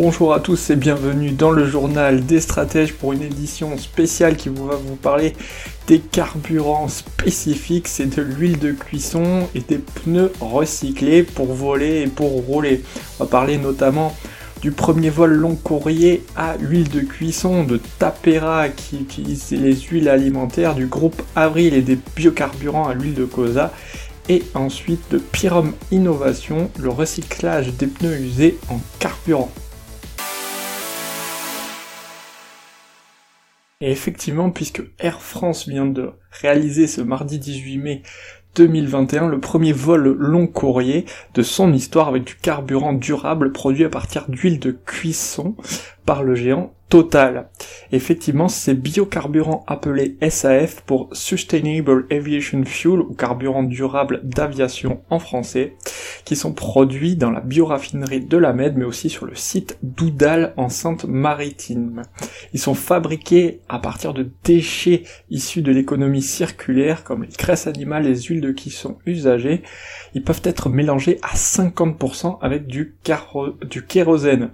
Bonjour à tous et bienvenue dans le journal des stratèges pour une édition spéciale qui va vous parler des carburants spécifiques, c'est de l'huile de cuisson et des pneus recyclés pour voler et pour rouler. On va parler notamment du premier vol long courrier à huile de cuisson de Tapera qui utilise les huiles alimentaires du groupe Avril et des biocarburants à l'huile de colza et ensuite de Pyrum Innovation, le recyclage des pneus usés en carburant. Et effectivement, puisque Air France vient de réaliser ce mardi 18 mai 2021 le premier vol long courrier de son histoire avec du carburant durable produit à partir d'huile de cuisson par le géant Total. Effectivement, ces biocarburants appelés SAF pour Sustainable Aviation Fuel ou carburant durable d'aviation en français, qui sont produits dans la bioraffinerie de la Med mais aussi sur le site d'Oudal en Sainte-Maritime. Ils sont fabriqués à partir de déchets issus de l'économie circulaire comme les graisses animales, les huiles de cuisson usagées. Ils peuvent être mélangés à 50% avec du, du kérosène.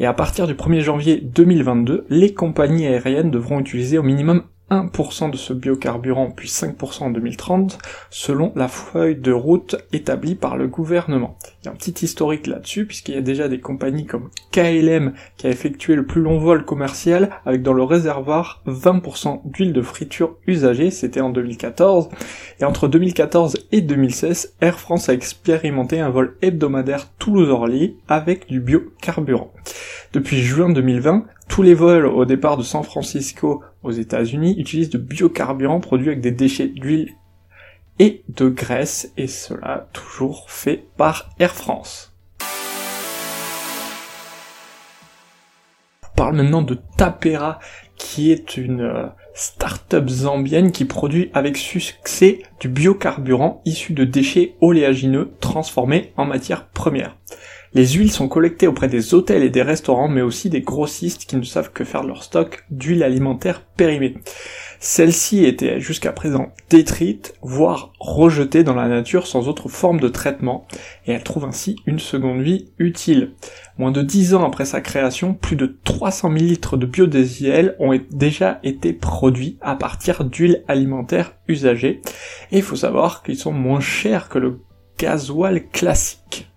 Et à partir du 1er janvier 2020, les compagnies aériennes devront utiliser au minimum 1% de ce biocarburant puis 5% en 2030 selon la feuille de route établie par le gouvernement. Il y a un petit historique là-dessus puisqu'il y a déjà des compagnies comme KLM qui a effectué le plus long vol commercial avec dans le réservoir 20% d'huile de friture usagée, c'était en 2014 et entre 2014 et 2016 Air France a expérimenté un vol hebdomadaire Toulouse-Orly avec du biocarburant. Depuis juin 2020, tous les vols au départ de San Francisco aux États-Unis utilisent de biocarburants produits avec des déchets d'huile et de graisse, et cela toujours fait par Air France. On parle maintenant de Tapera, qui est une euh, start-up zambienne qui produit avec succès du biocarburant issu de déchets oléagineux transformés en matière première. Les huiles sont collectées auprès des hôtels et des restaurants, mais aussi des grossistes qui ne savent que faire leur stock d'huile alimentaire périmée. Celle-ci était jusqu'à présent détruite, voire rejetée dans la nature sans autre forme de traitement, et elle trouve ainsi une seconde vie utile. Moins de 10 ans après sa création, plus de 300 000 litres de biodiesel ont déjà été produits à partir d'huile alimentaire usagée, et il faut savoir qu'ils sont moins chers que le gasoil classique.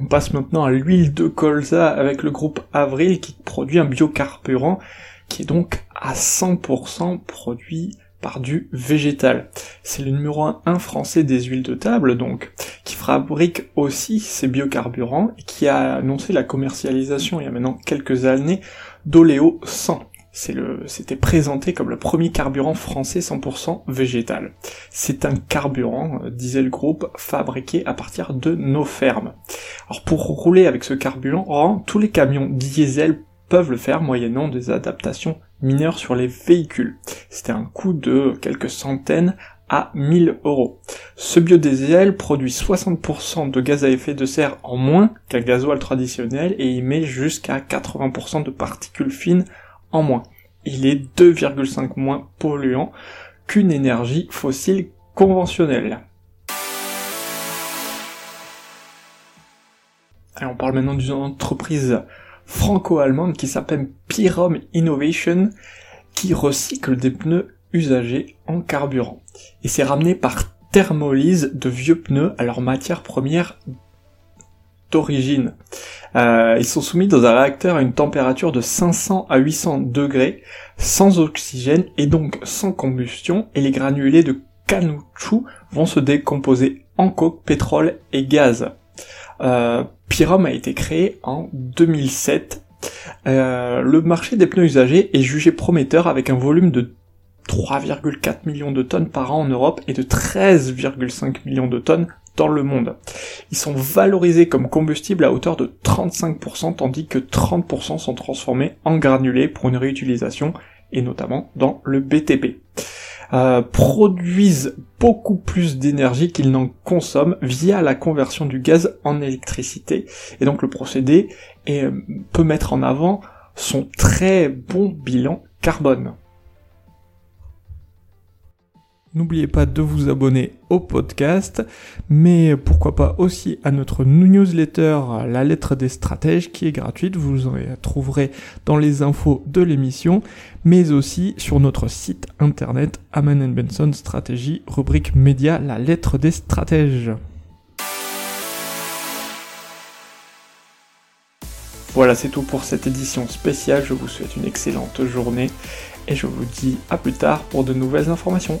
On passe maintenant à l'huile de colza avec le groupe Avril qui produit un biocarburant qui est donc à 100% produit par du végétal. C'est le numéro 1 français des huiles de table donc, qui fabrique aussi ces biocarburants et qui a annoncé la commercialisation il y a maintenant quelques années d'Oléo 100 c'était présenté comme le premier carburant français 100% végétal. C'est un carburant, euh, disait le groupe, fabriqué à partir de nos fermes. Alors pour rouler avec ce carburant, tous les camions diesel peuvent le faire moyennant des adaptations mineures sur les véhicules. C'était un coût de quelques centaines à 1000 euros. Ce biodiesel produit 60% de gaz à effet de serre en moins qu'un gasoil traditionnel et émet jusqu'à 80% de particules fines en moins. Il est 2,5 moins polluant qu'une énergie fossile conventionnelle. on parle maintenant d'une entreprise franco-allemande qui s'appelle Pyrum Innovation, qui recycle des pneus usagés en carburant. Et c'est ramené par thermolyse de vieux pneus à leur matière première d'origine. Euh, ils sont soumis dans un réacteur à une température de 500 à 800 degrés, sans oxygène et donc sans combustion, et les granulés de caoutchouc vont se décomposer en coke, pétrole et gaz. Euh, Pyrum a été créé en 2007. Euh, le marché des pneus usagés est jugé prometteur avec un volume de 3,4 millions de tonnes par an en Europe et de 13,5 millions de tonnes dans le monde. Ils sont valorisés comme combustible à hauteur de 35% tandis que 30% sont transformés en granulés pour une réutilisation et notamment dans le BTP. Euh, produisent beaucoup plus d'énergie qu'ils n'en consomment via la conversion du gaz en électricité. Et donc le procédé euh, peut mettre en avant son très bon bilan carbone. N'oubliez pas de vous abonner au podcast, mais pourquoi pas aussi à notre newsletter La lettre des stratèges qui est gratuite, vous en trouverez dans les infos de l'émission, mais aussi sur notre site internet Aman Benson Stratégie, rubrique média La lettre des stratèges. Voilà, c'est tout pour cette édition spéciale. Je vous souhaite une excellente journée et je vous dis à plus tard pour de nouvelles informations.